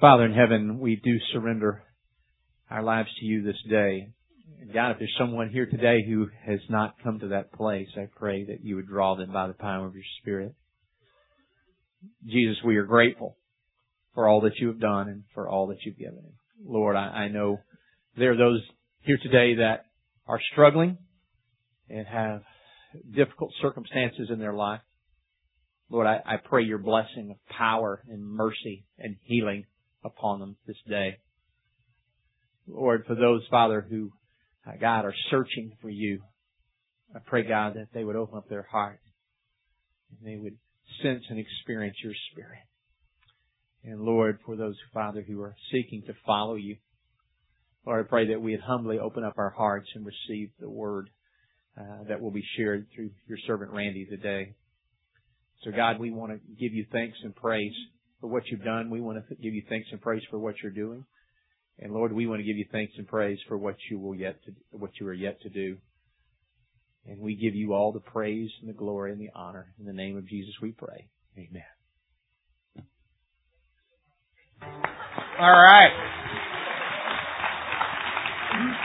Father in heaven, we do surrender our lives to you this day. God, if there's someone here today who has not come to that place, I pray that you would draw them by the power of your Spirit. Jesus, we are grateful for all that you have done and for all that you've given. Lord, I, I know there are those here today that are struggling and have difficult circumstances in their life. Lord, I, I pray your blessing of power and mercy and healing upon them this day. Lord, for those, Father, who, uh, God, are searching for you, I pray, God, that they would open up their heart and they would sense and experience your Spirit. And Lord, for those, Father, who are seeking to follow you, Lord, I pray that we would humbly open up our hearts and receive the word uh, that will be shared through your servant Randy today. So God, we want to give you thanks and praise for what you've done. We want to give you thanks and praise for what you're doing. And Lord, we want to give you thanks and praise for what you will yet to, what you are yet to do. And we give you all the praise and the glory and the honor. In the name of Jesus we pray. Amen. All right.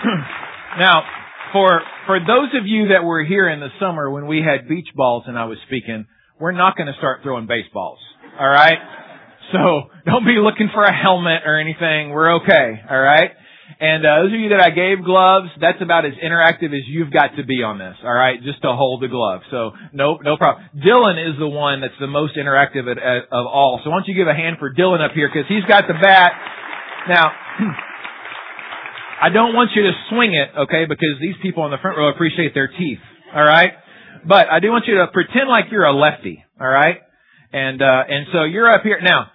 now, for for those of you that were here in the summer when we had beach balls and I was speaking, we're not going to start throwing baseballs. All right? So don't be looking for a helmet or anything. We're okay. All right? And uh, those of you that I gave gloves, that's about as interactive as you've got to be on this. All right, just to hold the glove. So no, no problem. Dylan is the one that's the most interactive at, at, of all. So why don't you give a hand for Dylan up here because he's got the bat. Now, I don't want you to swing it, okay? Because these people in the front row appreciate their teeth. All right, but I do want you to pretend like you're a lefty. All right, and uh, and so you're up here now.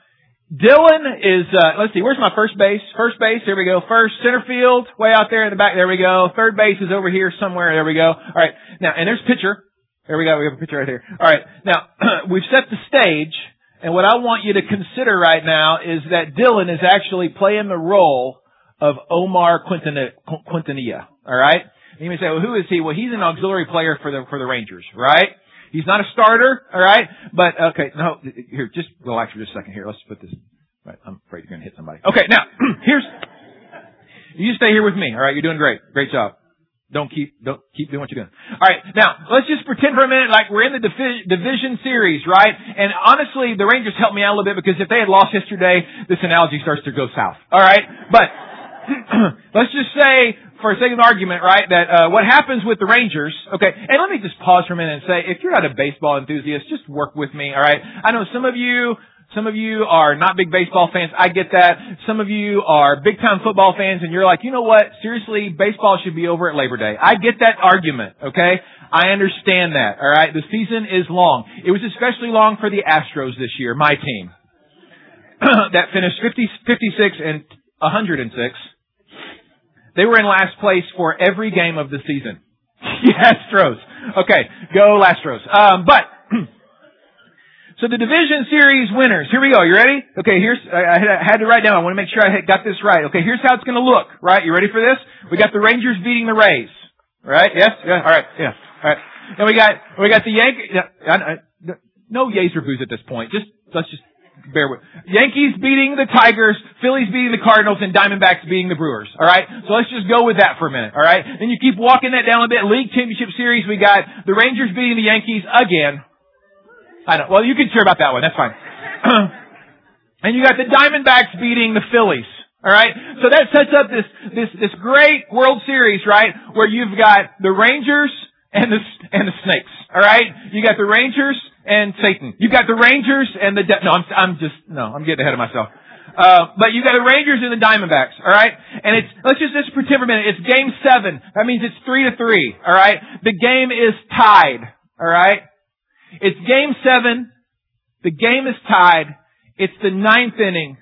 Dylan is, uh, let's see, where's my first base? First base, here we go. First, center field, way out there in the back, there we go. Third base is over here somewhere, there we go. Alright, now, and there's pitcher. There we go, we have a picture right here. Alright, now, we've set the stage, and what I want you to consider right now is that Dylan is actually playing the role of Omar Quintanilla. Alright? You may say, well, who is he? Well, he's an auxiliary player for the, for the Rangers, right? He's not a starter, all right? But okay, no, here, just relax for just a second. Here, let's put this. Right, I'm afraid you're going to hit somebody. Okay, now here's. You stay here with me, all right? You're doing great. Great job. Don't keep don't keep doing what you're doing. All right, now let's just pretend for a minute like we're in the division series, right? And honestly, the Rangers helped me out a little bit because if they had lost yesterday, this analogy starts to go south. All right, but let's just say for sake of argument, right, that uh, what happens with the Rangers, okay, and let me just pause for a minute and say, if you're not a baseball enthusiast, just work with me, all right? I know some of you, some of you are not big baseball fans. I get that. Some of you are big time football fans and you're like, you know what? Seriously, baseball should be over at Labor Day. I get that argument, okay? I understand that, alright? The season is long. It was especially long for the Astros this year, my team. that finished 50, 56 and 106. They were in last place for every game of the season. Astros. Okay, go Astros. Um, but so the division series winners. Here we go. You ready? Okay, here's I had to write down. I want to make sure I got this right. Okay, here's how it's going to look. Right? You ready for this? We got the Rangers beating the Rays. Right? Yes. Yeah. All right. Yeah. All right. Then we got we got the Yankees. No yays or boos at this point. Just let's just bear with. Yankees beating the Tigers, Phillies beating the Cardinals, and Diamondbacks beating the Brewers. All right, so let's just go with that for a minute. All right, then you keep walking that down a bit. League Championship Series, we got the Rangers beating the Yankees again. I know. Well, you can share about that one. That's fine. and you got the Diamondbacks beating the Phillies. All right, so that sets up this this this great World Series, right, where you've got the Rangers and the and the Snakes. All right, you got the Rangers and Satan. You've got the Rangers and the, De- no, I'm, I'm just, no, I'm getting ahead of myself. Uh, but you've got the Rangers and the Diamondbacks, alright? And it's, let's just, let's pretend for a minute, it's game seven. That means it's three to three, alright? The game is tied, alright? It's game seven. The game is tied. It's the ninth inning.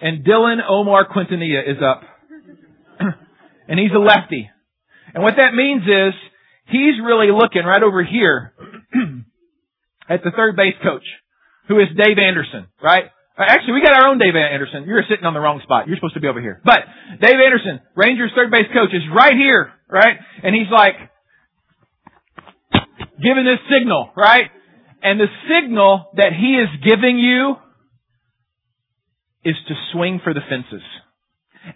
And Dylan Omar Quintanilla is up. and he's a lefty. And what that means is, he's really looking right over here at the third base coach, who is Dave Anderson, right? Uh, actually, we got our own Dave Anderson. You're sitting on the wrong spot. You're supposed to be over here. But Dave Anderson, Rangers third base coach, is right here, right? And he's like giving this signal, right? And the signal that he is giving you is to swing for the fences.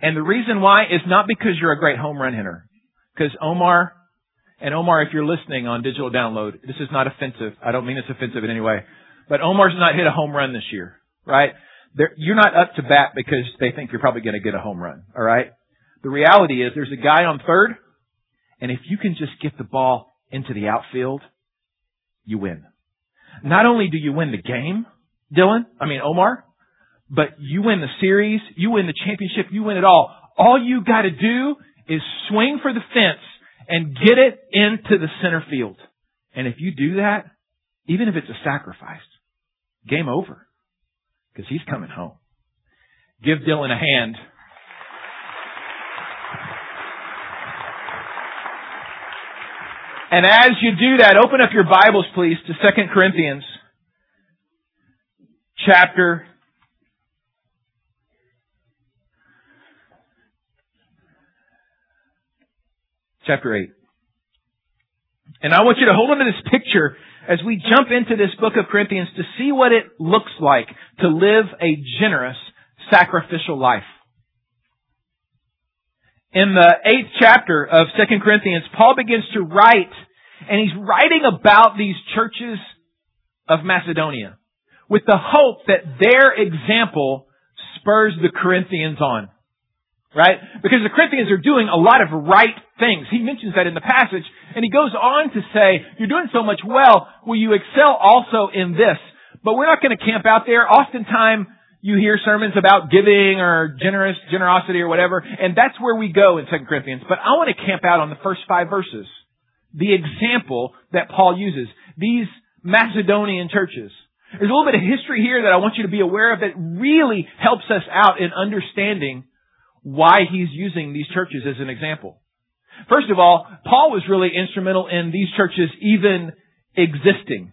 And the reason why is not because you're a great home run hitter. Because Omar, and Omar, if you're listening on digital download, this is not offensive. I don't mean it's offensive in any way. But Omar's not hit a home run this year, right? They're, you're not up to bat because they think you're probably going to get a home run, alright? The reality is there's a guy on third, and if you can just get the ball into the outfield, you win. Not only do you win the game, Dylan, I mean Omar, but you win the series, you win the championship, you win it all. All you gotta do is swing for the fence and get it into the center field. And if you do that, even if it's a sacrifice, game over. Because he's coming home. Give Dylan a hand. And as you do that, open up your Bibles please to 2 Corinthians chapter chapter 8. And I want you to hold on to this picture as we jump into this book of Corinthians to see what it looks like to live a generous, sacrificial life. In the eighth chapter of 2 Corinthians, Paul begins to write, and he's writing about these churches of Macedonia with the hope that their example spurs the Corinthians on. Right? Because the Corinthians are doing a lot of right things. He mentions that in the passage, and he goes on to say, you're doing so much well, will you excel also in this? But we're not going to camp out there. Oftentimes, you hear sermons about giving or generous, generosity or whatever, and that's where we go in 2 Corinthians. But I want to camp out on the first five verses. The example that Paul uses. These Macedonian churches. There's a little bit of history here that I want you to be aware of that really helps us out in understanding why he's using these churches as an example. First of all, Paul was really instrumental in these churches even existing.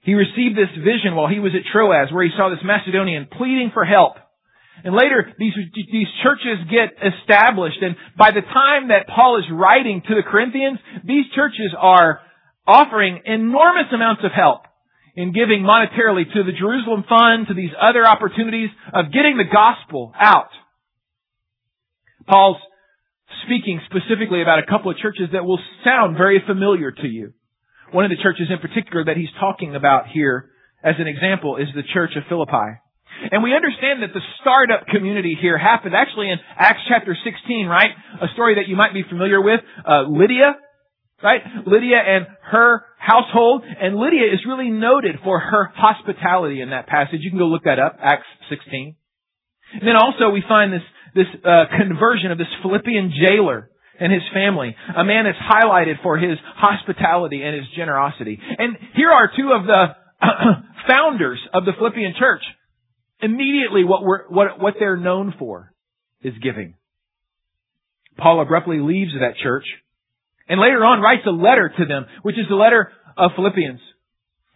He received this vision while he was at Troas where he saw this Macedonian pleading for help. And later, these, these churches get established, and by the time that Paul is writing to the Corinthians, these churches are offering enormous amounts of help in giving monetarily to the Jerusalem Fund, to these other opportunities of getting the gospel out. Paul's speaking specifically about a couple of churches that will sound very familiar to you. One of the churches in particular that he's talking about here as an example is the church of Philippi. And we understand that the startup community here happened actually in Acts chapter 16, right? A story that you might be familiar with. Uh, Lydia, right? Lydia and her household. And Lydia is really noted for her hospitality in that passage. You can go look that up, Acts 16. And then also we find this this uh, conversion of this Philippian jailer and his family. A man that's highlighted for his hospitality and his generosity. And here are two of the founders of the Philippian church. Immediately what we're, what, what they're known for is giving. Paul abruptly leaves that church and later on writes a letter to them, which is the letter of Philippians.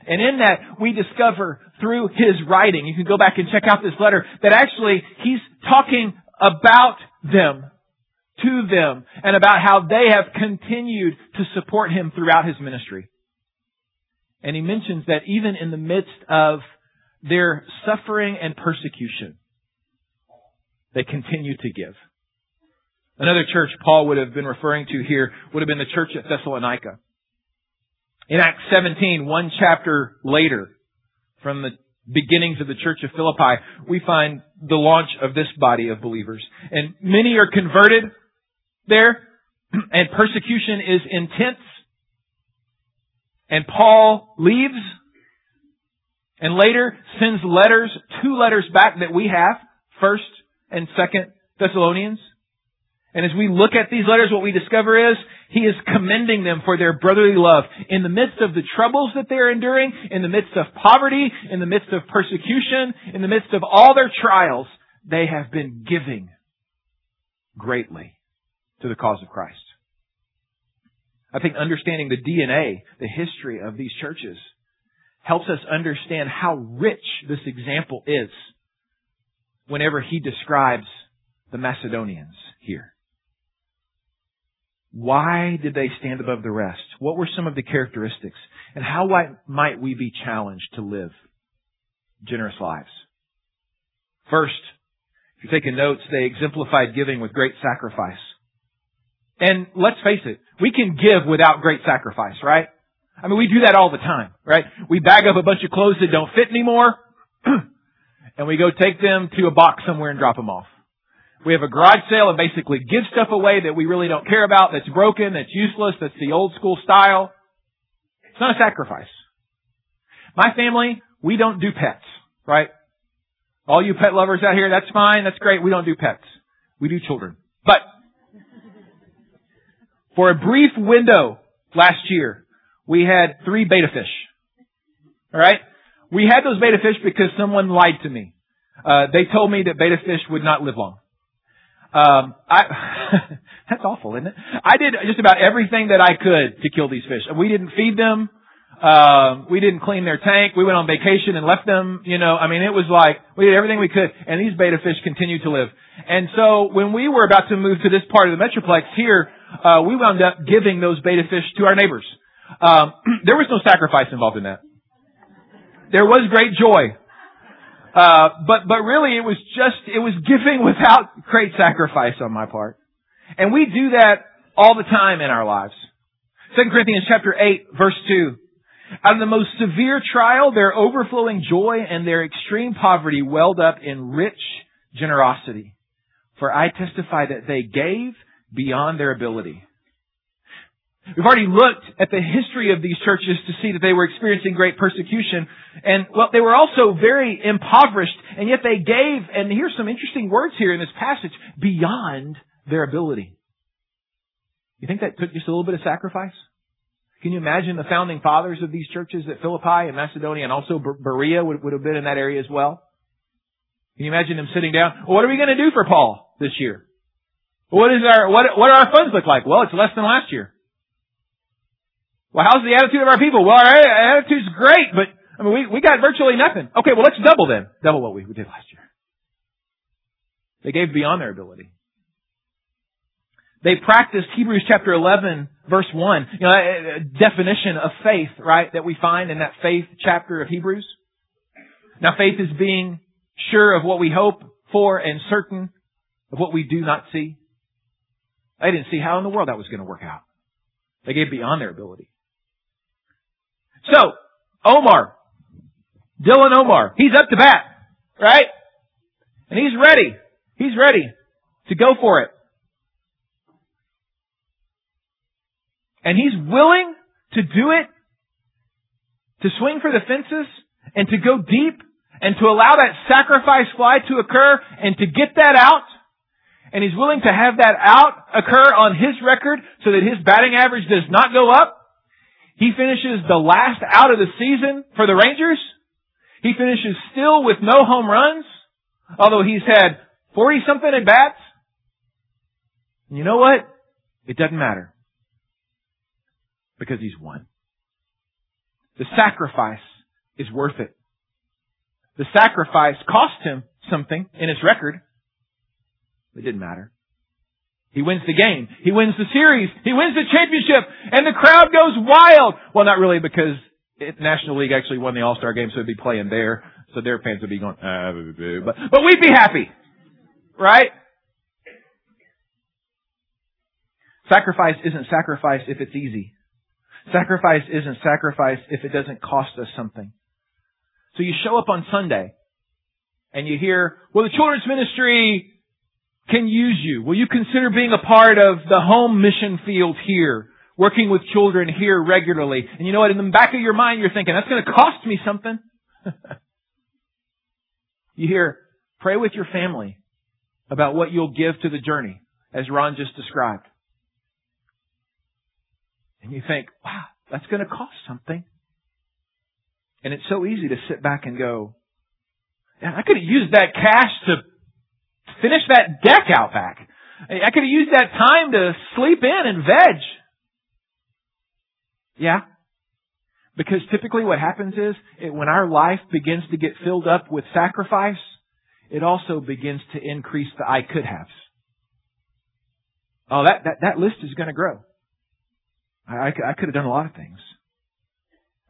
And in that, we discover through his writing, you can go back and check out this letter, that actually he's talking about them, to them, and about how they have continued to support him throughout his ministry. And he mentions that even in the midst of their suffering and persecution, they continue to give. Another church Paul would have been referring to here would have been the church at Thessalonica. In Acts 17, one chapter later, from the beginnings of the church of Philippi, we find the launch of this body of believers. And many are converted there, and persecution is intense. And Paul leaves, and later sends letters, two letters back that we have, first and second Thessalonians. And as we look at these letters, what we discover is he is commending them for their brotherly love. In the midst of the troubles that they're enduring, in the midst of poverty, in the midst of persecution, in the midst of all their trials, they have been giving greatly to the cause of Christ. I think understanding the DNA, the history of these churches, helps us understand how rich this example is whenever he describes the Macedonians here. Why did they stand above the rest? What were some of the characteristics? And how might we be challenged to live generous lives? First, If you're taking notes, they exemplified giving with great sacrifice. And let's face it, we can give without great sacrifice, right? I mean, we do that all the time, right? We bag up a bunch of clothes that don't fit anymore, and we go take them to a box somewhere and drop them off. We have a garage sale and basically give stuff away that we really don't care about, that's broken, that's useless, that's the old school style. It's not a sacrifice. My family, we don't do pets, right? All you pet lovers out here, that's fine, that's great. We don't do pets. We do children. But for a brief window last year, we had three betta fish. Alright? We had those betta fish because someone lied to me. Uh, they told me that betta fish would not live long. Um, I, that's awful, isn't it? I did just about everything that I could to kill these fish. We didn't feed them. Uh, we didn't clean their tank. We went on vacation and left them. You know, I mean, it was like we did everything we could, and these betta fish continued to live. And so, when we were about to move to this part of the metroplex here, uh, we wound up giving those betta fish to our neighbors. Um, there was no sacrifice involved in that. There was great joy. Uh, but, but really it was just, it was giving without great sacrifice on my part. And we do that all the time in our lives. 2 Corinthians chapter 8 verse 2. Out of the most severe trial, their overflowing joy and their extreme poverty welled up in rich generosity. For I testify that they gave beyond their ability. We've already looked at the history of these churches to see that they were experiencing great persecution. And, well, they were also very impoverished, and yet they gave, and here's some interesting words here in this passage, beyond their ability. You think that took just a little bit of sacrifice? Can you imagine the founding fathers of these churches at Philippi and Macedonia and also Berea would, would have been in that area as well? Can you imagine them sitting down? Well, what are we going to do for Paul this year? What is our, what, what do our funds look like? Well, it's less than last year. Well, how's the attitude of our people? Well, our attitude's great, but I mean, we, we got virtually nothing. Okay, well, let's double then. Double what we we did last year. They gave beyond their ability. They practiced Hebrews chapter 11 verse 1, you know, a definition of faith, right, that we find in that faith chapter of Hebrews. Now faith is being sure of what we hope for and certain of what we do not see. They didn't see how in the world that was going to work out. They gave beyond their ability. So, Omar, Dylan Omar, he's up to bat, right? And he's ready. He's ready to go for it. And he's willing to do it, to swing for the fences, and to go deep, and to allow that sacrifice fly to occur, and to get that out, and he's willing to have that out occur on his record so that his batting average does not go up. He finishes the last out of the season for the Rangers. He finishes still with no home runs, although he's had 40 something at bats. And you know what? It doesn't matter. Because he's won. The sacrifice is worth it. The sacrifice cost him something in his record. It didn't matter. He wins the game. He wins the series. He wins the championship. And the crowd goes wild. Well, not really because it, National League actually won the All-Star game, so it'd be playing there. So their fans would be going, uh, but, but we'd be happy. Right? Sacrifice isn't sacrifice if it's easy. Sacrifice isn't sacrifice if it doesn't cost us something. So you show up on Sunday and you hear, well, the children's ministry can use you? Will you consider being a part of the home mission field here? Working with children here regularly. And you know what? In the back of your mind, you're thinking, that's going to cost me something. you hear, pray with your family about what you'll give to the journey, as Ron just described. And you think, wow, that's going to cost something. And it's so easy to sit back and go, I could have used that cash to finish that deck out back. I could have used that time to sleep in and veg. Yeah. Because typically what happens is, it, when our life begins to get filled up with sacrifice, it also begins to increase the I could haves. Oh, that, that, that list is going to grow. I, I, I could have done a lot of things.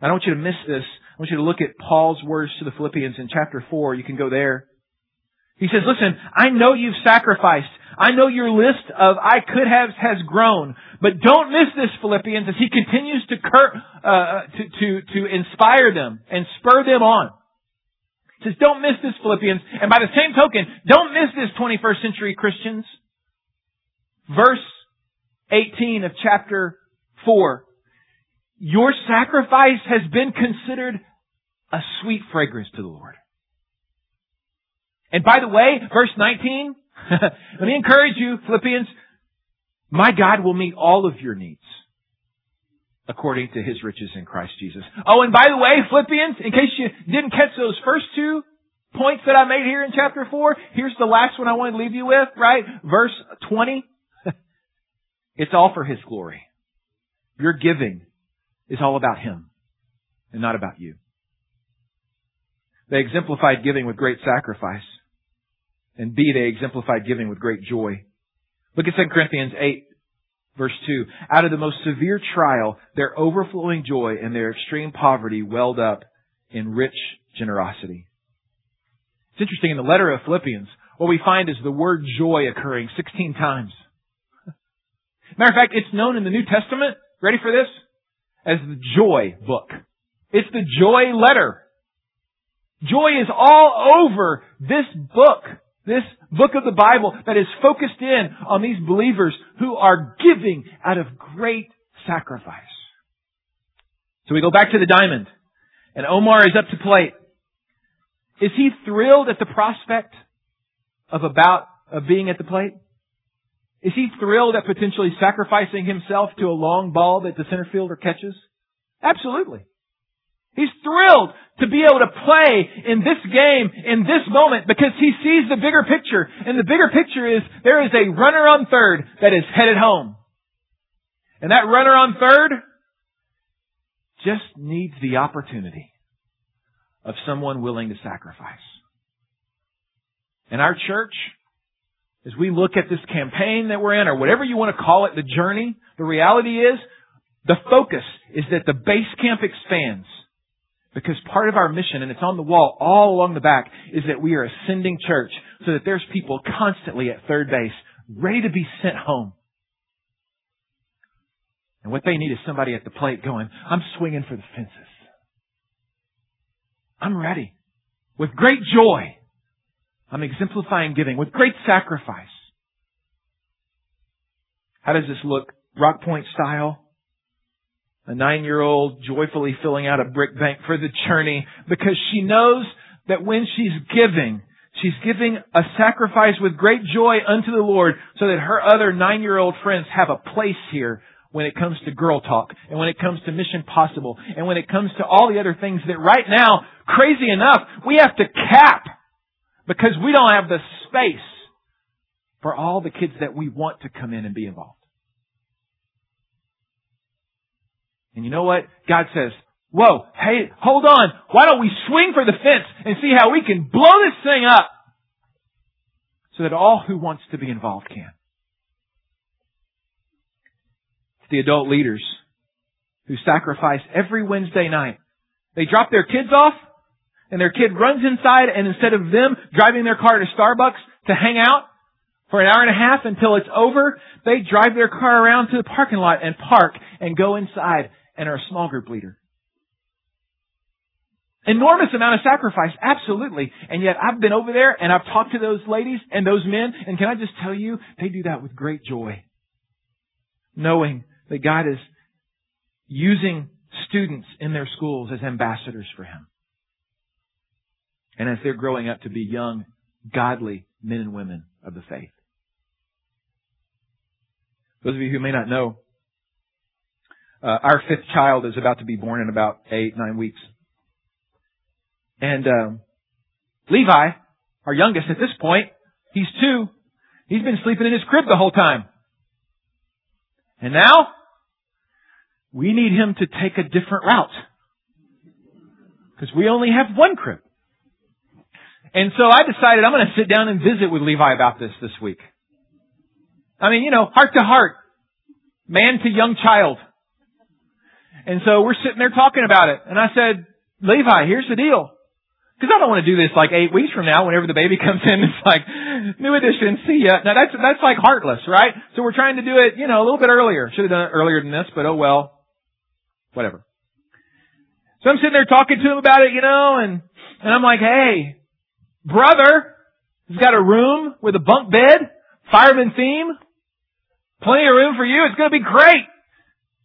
I don't want you to miss this. I want you to look at Paul's words to the Philippians in chapter 4. You can go there. He says, listen, I know you've sacrificed. I know your list of I could have has grown, but don't miss this, Philippians, as he continues to, cur, uh, to, to, to inspire them and spur them on. He says, don't miss this, Philippians. And by the same token, don't miss this 21st century Christians. Verse 18 of chapter 4. Your sacrifice has been considered a sweet fragrance to the Lord. And by the way, verse 19, let me encourage you, Philippians, my God will meet all of your needs according to his riches in Christ Jesus. Oh, and by the way, Philippians, in case you didn't catch those first two points that I made here in chapter 4, here's the last one I want to leave you with, right? Verse 20. it's all for his glory. Your giving is all about him and not about you. They exemplified giving with great sacrifice. And B, they exemplified giving with great joy. Look at 2 Corinthians 8, verse 2. Out of the most severe trial, their overflowing joy and their extreme poverty welled up in rich generosity. It's interesting in the letter of Philippians, what we find is the word joy occurring 16 times. Matter of fact, it's known in the New Testament, ready for this? As the joy book. It's the joy letter. Joy is all over this book this book of the Bible that is focused in on these believers who are giving out of great sacrifice. So we go back to the diamond, and Omar is up to plate. Is he thrilled at the prospect of about of being at the plate? Is he thrilled at potentially sacrificing himself to a long ball that the center fielder catches? Absolutely. He's thrilled to be able to play in this game, in this moment, because he sees the bigger picture. And the bigger picture is there is a runner on third that is headed home. And that runner on third just needs the opportunity of someone willing to sacrifice. And our church, as we look at this campaign that we're in, or whatever you want to call it, the journey, the reality is, the focus is that the base camp expands because part of our mission, and it's on the wall all along the back, is that we are a sending church so that there's people constantly at third base ready to be sent home. And what they need is somebody at the plate going, I'm swinging for the fences. I'm ready. With great joy. I'm exemplifying giving with great sacrifice. How does this look? Rock Point style? A nine-year-old joyfully filling out a brick bank for the journey because she knows that when she's giving, she's giving a sacrifice with great joy unto the Lord so that her other nine-year-old friends have a place here when it comes to girl talk and when it comes to mission possible and when it comes to all the other things that right now, crazy enough, we have to cap because we don't have the space for all the kids that we want to come in and be involved. And you know what? God says, whoa, hey, hold on. Why don't we swing for the fence and see how we can blow this thing up so that all who wants to be involved can. It's the adult leaders who sacrifice every Wednesday night. They drop their kids off and their kid runs inside and instead of them driving their car to Starbucks to hang out for an hour and a half until it's over, they drive their car around to the parking lot and park and go inside and are a small group leader. Enormous amount of sacrifice, absolutely. And yet I've been over there and I've talked to those ladies and those men, and can I just tell you, they do that with great joy. Knowing that God is using students in their schools as ambassadors for Him. And as they're growing up to be young, godly men and women of the faith. Those of you who may not know, uh, our fifth child is about to be born in about eight, nine weeks. And um, Levi, our youngest at this point, he's two. He's been sleeping in his crib the whole time. And now, we need him to take a different route. Because we only have one crib. And so I decided I'm going to sit down and visit with Levi about this this week. I mean, you know, heart to heart. Man to young child. And so we're sitting there talking about it. And I said, Levi, here's the deal. Because I don't want to do this like eight weeks from now whenever the baby comes in. It's like, new edition, see ya. Now that's, that's like heartless, right? So we're trying to do it, you know, a little bit earlier. Should have done it earlier than this, but oh well. Whatever. So I'm sitting there talking to him about it, you know, and, and I'm like, hey, brother, he's got a room with a bunk bed, fireman theme, plenty of room for you. It's to be great.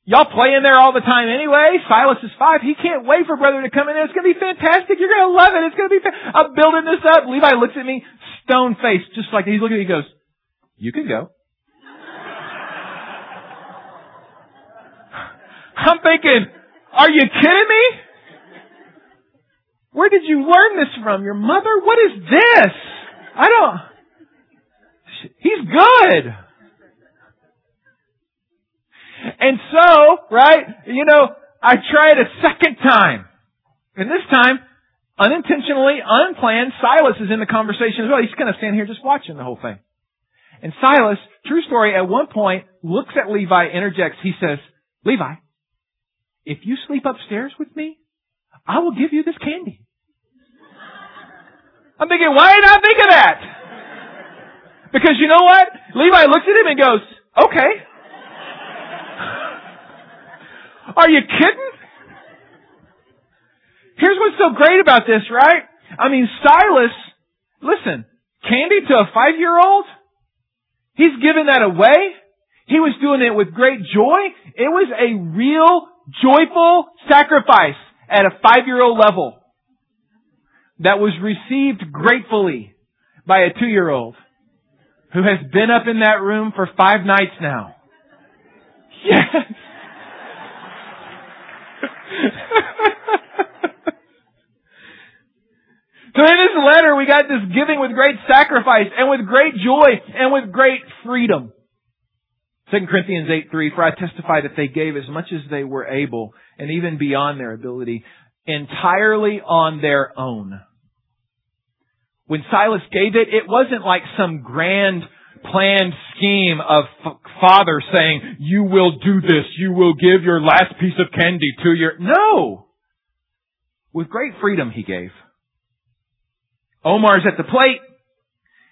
Y'all play in there all the time anyway. Silas is five. He can't wait for brother to come in. It's going to be fantastic. You're going to love it. It's going to be, fa- I'm building this up. Levi looks at me, stone faced, just like he's looking at me, he goes, you can go. I'm thinking, are you kidding me? Where did you learn this from? Your mother? What is this? I don't, he's good. And so, right, you know, I it a second time. And this time, unintentionally, unplanned, Silas is in the conversation as well. He's going to stand here just watching the whole thing. And Silas, true story, at one point looks at Levi, interjects, he says, Levi, if you sleep upstairs with me, I will give you this candy. I'm thinking, why did I think of that? Because you know what? Levi looks at him and goes, okay. Are you kidding? Here's what's so great about this, right? I mean, Silas, listen, candy to a five-year-old? He's giving that away. He was doing it with great joy. It was a real, joyful sacrifice at a five-year-old level that was received gratefully by a two-year-old who has been up in that room for five nights now. Yes. So in this letter, we got this giving with great sacrifice and with great joy and with great freedom. 2 Corinthians 8, 3, for I testify that they gave as much as they were able and even beyond their ability entirely on their own. When Silas gave it, it wasn't like some grand planned scheme of f- father saying, you will do this, you will give your last piece of candy to your, no! With great freedom he gave. Omar's at the plate.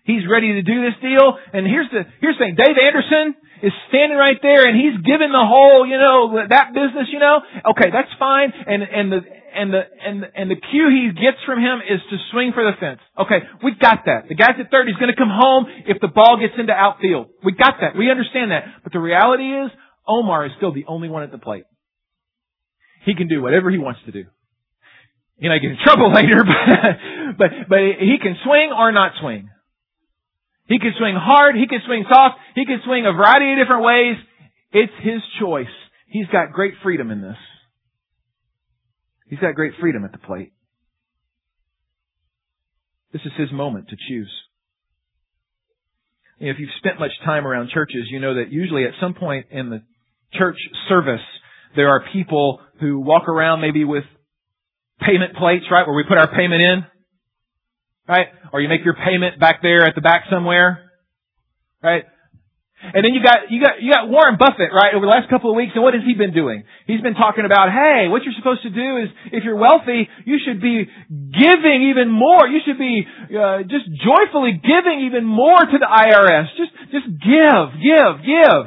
He's ready to do this deal. And here's the, here's the thing. Dave Anderson is standing right there and he's giving the whole, you know, that business, you know. Okay, that's fine. And, and the, and the, and, and the cue he gets from him is to swing for the fence. Okay, we got that. The guy's at third. He's going to come home if the ball gets into outfield. We got that. We understand that. But the reality is, Omar is still the only one at the plate. He can do whatever he wants to do. He might get in trouble later, but, but, but he can swing or not swing. He can swing hard, he can swing soft, he can swing a variety of different ways. It's his choice. He's got great freedom in this. He's got great freedom at the plate. This is his moment to choose. If you've spent much time around churches, you know that usually at some point in the church service, there are people who walk around maybe with payment plates, right, where we put our payment in, right? Or you make your payment back there at the back somewhere, right? And then you got, you got, you got Warren Buffett, right, over the last couple of weeks, and what has he been doing? He's been talking about, hey, what you're supposed to do is, if you're wealthy, you should be giving even more. You should be, uh, just joyfully giving even more to the IRS. Just, just give, give, give.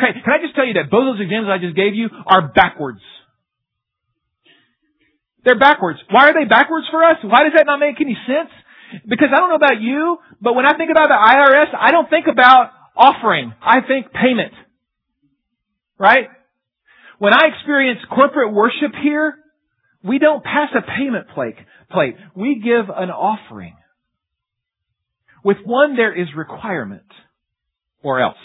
Okay, can I just tell you that both those examples I just gave you are backwards. They're backwards. Why are they backwards for us? Why does that not make any sense? Because I don't know about you, but when I think about the IRS, I don't think about offering. I think payment. Right? When I experience corporate worship here, we don't pass a payment plate. We give an offering. With one, there is requirement, or else.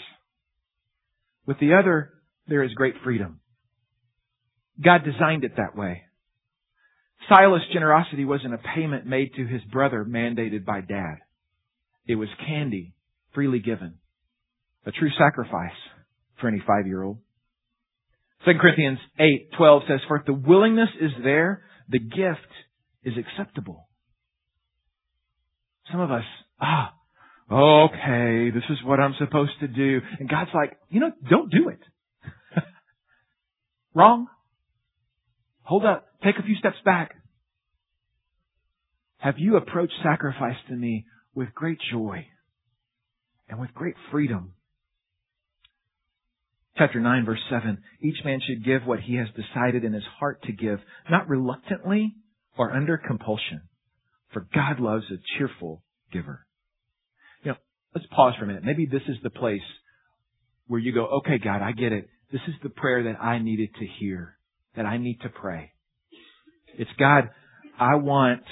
With the other, there is great freedom. God designed it that way. Silas' generosity wasn't a payment made to his brother mandated by dad. It was candy freely given. A true sacrifice for any five-year-old. 2 Corinthians 8, 12 says, For if the willingness is there, the gift is acceptable. Some of us, ah, okay, this is what I'm supposed to do. And God's like, you know, don't do it. Wrong. Hold up. Take a few steps back. have you approached sacrifice to me with great joy and with great freedom? Chapter 9 verse 7, each man should give what he has decided in his heart to give, not reluctantly or under compulsion, for God loves a cheerful giver. You know, let's pause for a minute. Maybe this is the place where you go, okay God, I get it. This is the prayer that I needed to hear, that I need to pray. It's God, I want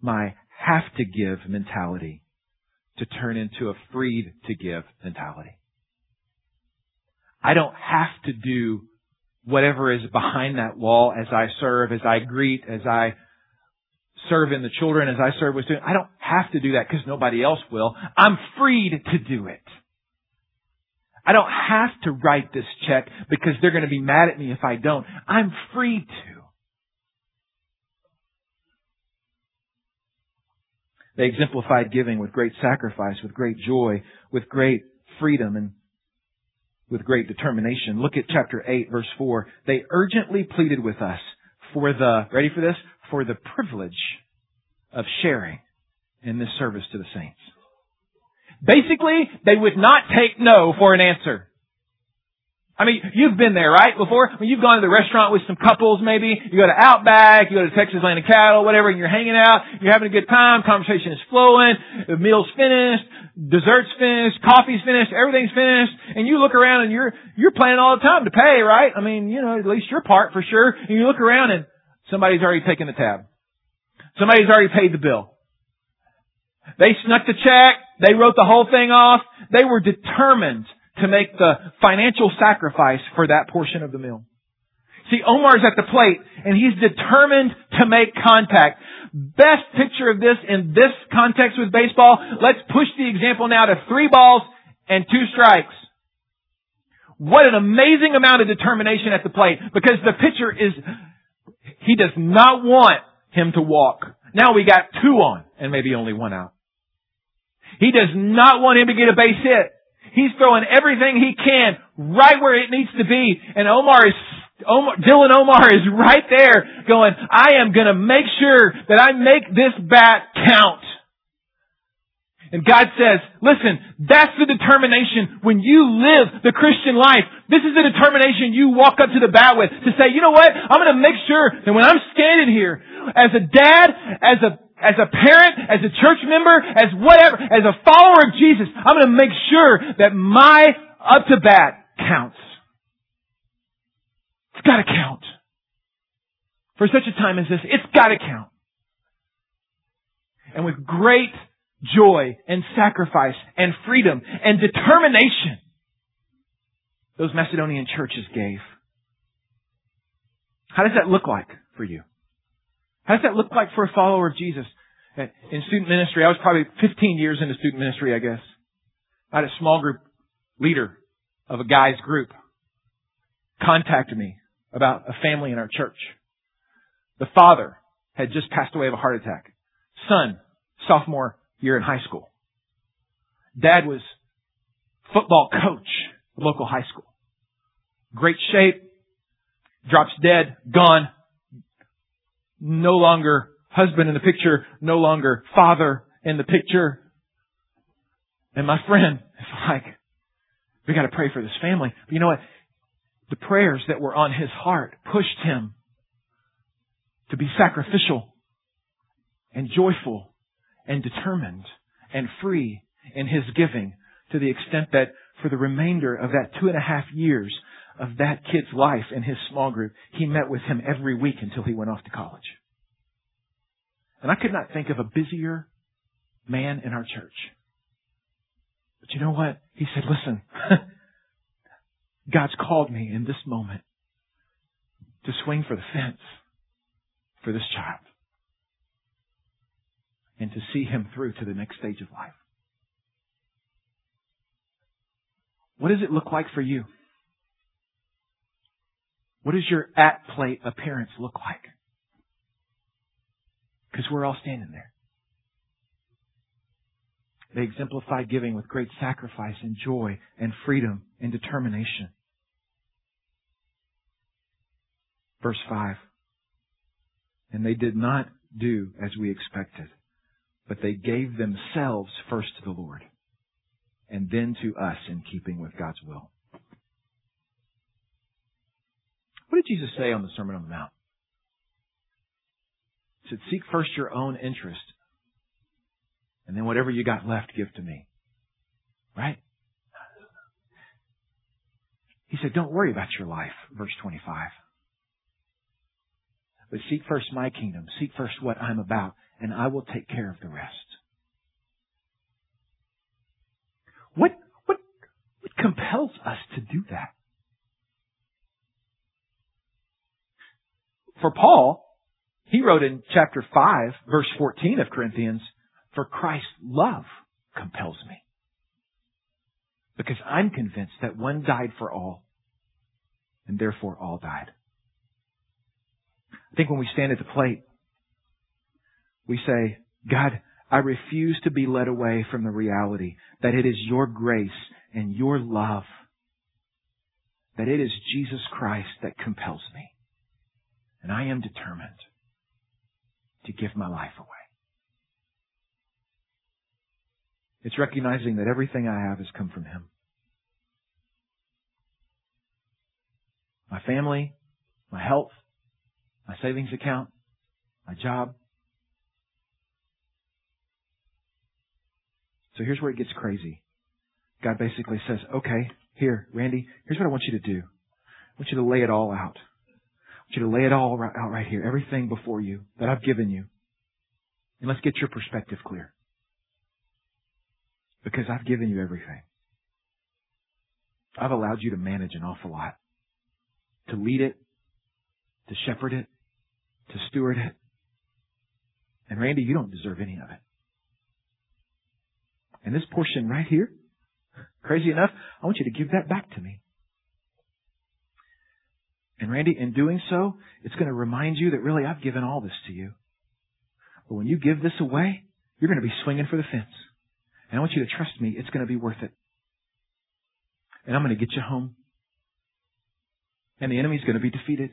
my have to give mentality to turn into a freed to give mentality. I don't have to do whatever is behind that wall as I serve, as I greet, as I serve in the children, as I serve with students. I don't have to do that because nobody else will. I'm freed to do it. I don't have to write this check because they're going to be mad at me if I don't. I'm free to. They exemplified giving with great sacrifice, with great joy, with great freedom, and with great determination. Look at chapter 8 verse 4. They urgently pleaded with us for the, ready for this? For the privilege of sharing in this service to the saints. Basically, they would not take no for an answer. I mean, you've been there, right? Before, when you've gone to the restaurant with some couples, maybe you go to Outback, you go to Texas Land and Cattle, whatever, and you're hanging out, you're having a good time, conversation is flowing, the meal's finished, dessert's finished, coffee's finished, everything's finished, and you look around and you're you're planning all the time to pay, right? I mean, you know, at least your part for sure. And you look around and somebody's already taken the tab. Somebody's already paid the bill. They snuck the check. They wrote the whole thing off. They were determined to make the financial sacrifice for that portion of the meal. See, Omar's at the plate and he's determined to make contact. Best picture of this in this context with baseball, let's push the example now to three balls and two strikes. What an amazing amount of determination at the plate because the pitcher is, he does not want him to walk. Now we got two on and maybe only one out. He does not want him to get a base hit. He's throwing everything he can right where it needs to be. And Omar is, Omar, Dylan Omar is right there going, I am gonna make sure that I make this bat count. And God says, listen, that's the determination when you live the Christian life. This is the determination you walk up to the bat with to say, you know what? I'm going to make sure that when I'm standing here as a dad, as a as a parent, as a church member, as whatever, as a follower of Jesus, I'm going to make sure that my up to bat counts. It's got to count. For such a time as this, it's got to count. And with great joy and sacrifice and freedom and determination, those Macedonian churches gave. How does that look like for you? How does that look like for a follower of Jesus? In student ministry, I was probably 15 years into student ministry, I guess. I had a small group leader of a guy's group contacted me about a family in our church. The father had just passed away of a heart attack. Son, sophomore year in high school. Dad was football coach at local high school. Great shape, drops dead, gone, no longer husband in the picture, no longer father in the picture. And my friend is like, we gotta pray for this family. But you know what? The prayers that were on his heart pushed him to be sacrificial and joyful and determined and free in his giving to the extent that for the remainder of that two and a half years of that kid's life in his small group, he met with him every week until he went off to college. And I could not think of a busier man in our church. But you know what? He said, listen, God's called me in this moment to swing for the fence for this child and to see him through to the next stage of life. What does it look like for you? What does your at plate appearance look like? Because we're all standing there. They exemplified giving with great sacrifice and joy and freedom and determination. Verse 5. And they did not do as we expected, but they gave themselves first to the Lord and then to us in keeping with God's will. What did Jesus say on the Sermon on the Mount? He said, Seek first your own interest, and then whatever you got left, give to me. Right? He said, Don't worry about your life, verse 25. But seek first my kingdom. Seek first what I'm about, and I will take care of the rest. What, what, what compels us to do that? For Paul, he wrote in chapter 5, verse 14 of Corinthians, For Christ's love compels me. Because I'm convinced that one died for all, and therefore all died. I think when we stand at the plate, we say, God, I refuse to be led away from the reality that it is your grace and your love, that it is Jesus Christ that compels me. And I am determined to give my life away. It's recognizing that everything I have has come from Him. My family, my health, my savings account, my job. So here's where it gets crazy. God basically says, okay, here, Randy, here's what I want you to do. I want you to lay it all out you to lay it all out right here, everything before you that I've given you. And let's get your perspective clear. Because I've given you everything. I've allowed you to manage an awful lot. To lead it, to shepherd it, to steward it. And Randy, you don't deserve any of it. And this portion right here, crazy enough, I want you to give that back to me. And Randy, in doing so, it's going to remind you that really I've given all this to you. But when you give this away, you're going to be swinging for the fence. And I want you to trust me, it's going to be worth it. And I'm going to get you home. And the enemy's going to be defeated.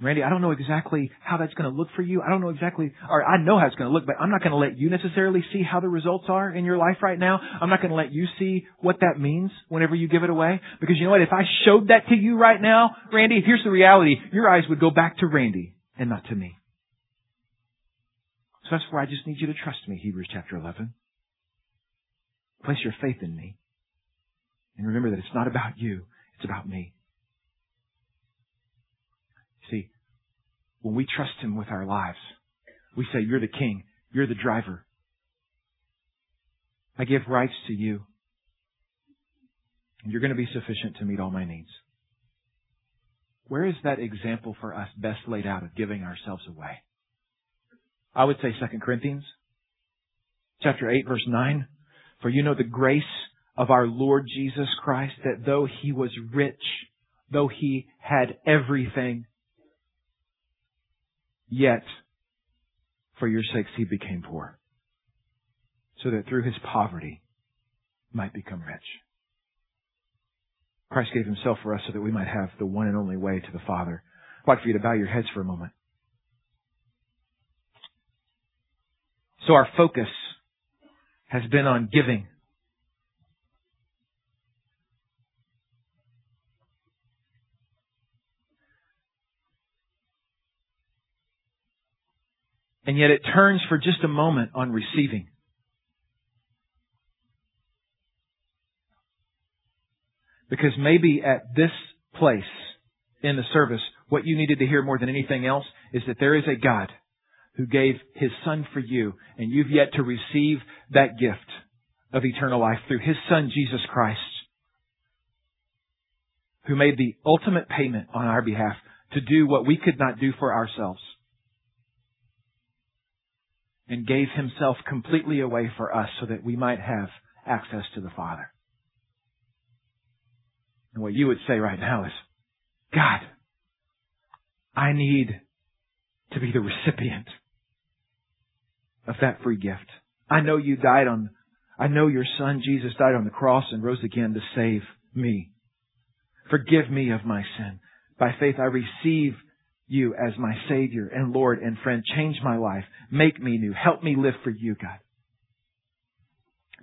Randy, I don't know exactly how that's going to look for you. I don't know exactly, or I know how it's going to look, but I'm not going to let you necessarily see how the results are in your life right now. I'm not going to let you see what that means whenever you give it away. Because you know what? If I showed that to you right now, Randy, here's the reality. Your eyes would go back to Randy and not to me. So that's where I just need you to trust me, Hebrews chapter 11. Place your faith in me. And remember that it's not about you, it's about me. When we trust Him with our lives, we say, You're the King. You're the driver. I give rights to you. And you're going to be sufficient to meet all my needs. Where is that example for us best laid out of giving ourselves away? I would say 2 Corinthians chapter 8 verse 9. For you know the grace of our Lord Jesus Christ that though he was rich, though he had everything, Yet, for your sakes, he became poor, so that through his poverty might become rich. Christ gave himself for us so that we might have the one and only way to the Father. I'd like for you to bow your heads for a moment. So our focus has been on giving. And yet it turns for just a moment on receiving. Because maybe at this place in the service, what you needed to hear more than anything else is that there is a God who gave His Son for you, and you've yet to receive that gift of eternal life through His Son, Jesus Christ, who made the ultimate payment on our behalf to do what we could not do for ourselves and gave himself completely away for us so that we might have access to the Father. And what you would say right now is, God, I need to be the recipient of that free gift. I know you died on, I know your son Jesus died on the cross and rose again to save me. Forgive me of my sin. By faith I receive you as my Savior and Lord and friend. Change my life. Make me new. Help me live for you, God.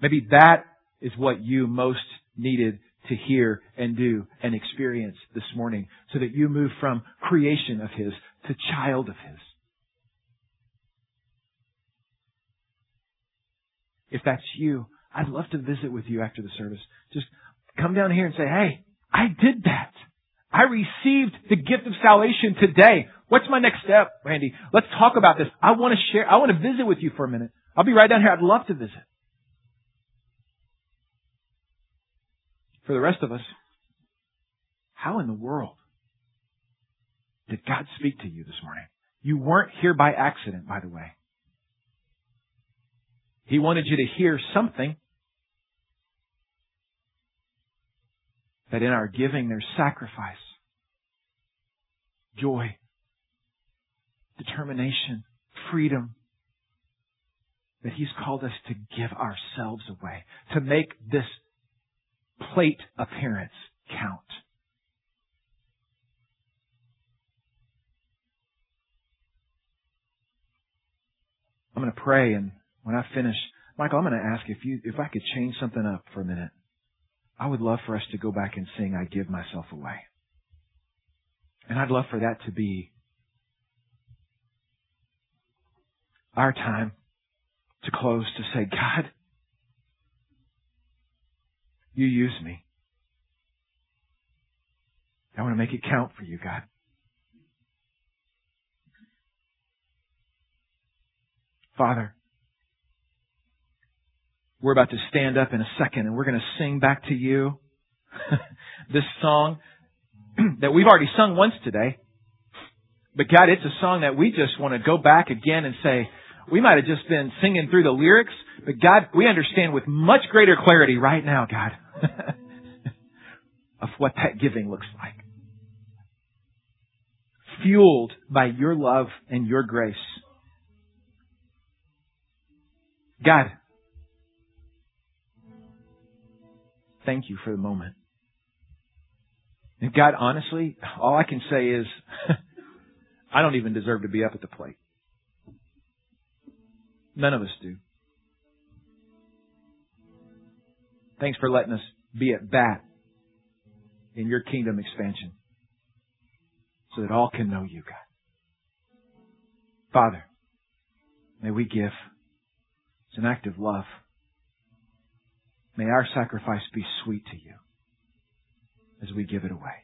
Maybe that is what you most needed to hear and do and experience this morning so that you move from creation of His to child of His. If that's you, I'd love to visit with you after the service. Just come down here and say, hey, I did that. I received the gift of salvation today. What's my next step, Randy? Let's talk about this. I want to share, I want to visit with you for a minute. I'll be right down here. I'd love to visit. For the rest of us, how in the world did God speak to you this morning? You weren't here by accident, by the way. He wanted you to hear something. That in our giving there's sacrifice, joy, determination, freedom. That He's called us to give ourselves away, to make this plate appearance count. I'm going to pray and when I finish, Michael, I'm going to ask if you, if I could change something up for a minute. I would love for us to go back and sing, I give myself away. And I'd love for that to be our time to close to say, God, you use me. I want to make it count for you, God. Father, we're about to stand up in a second and we're going to sing back to you this song that we've already sung once today. But God, it's a song that we just want to go back again and say, we might have just been singing through the lyrics, but God, we understand with much greater clarity right now, God, of what that giving looks like. Fueled by your love and your grace. God, Thank you for the moment. And God, honestly, all I can say is, I don't even deserve to be up at the plate. None of us do. Thanks for letting us be at bat in your kingdom expansion so that all can know you, God. Father, may we give. It's an act of love. May our sacrifice be sweet to you as we give it away.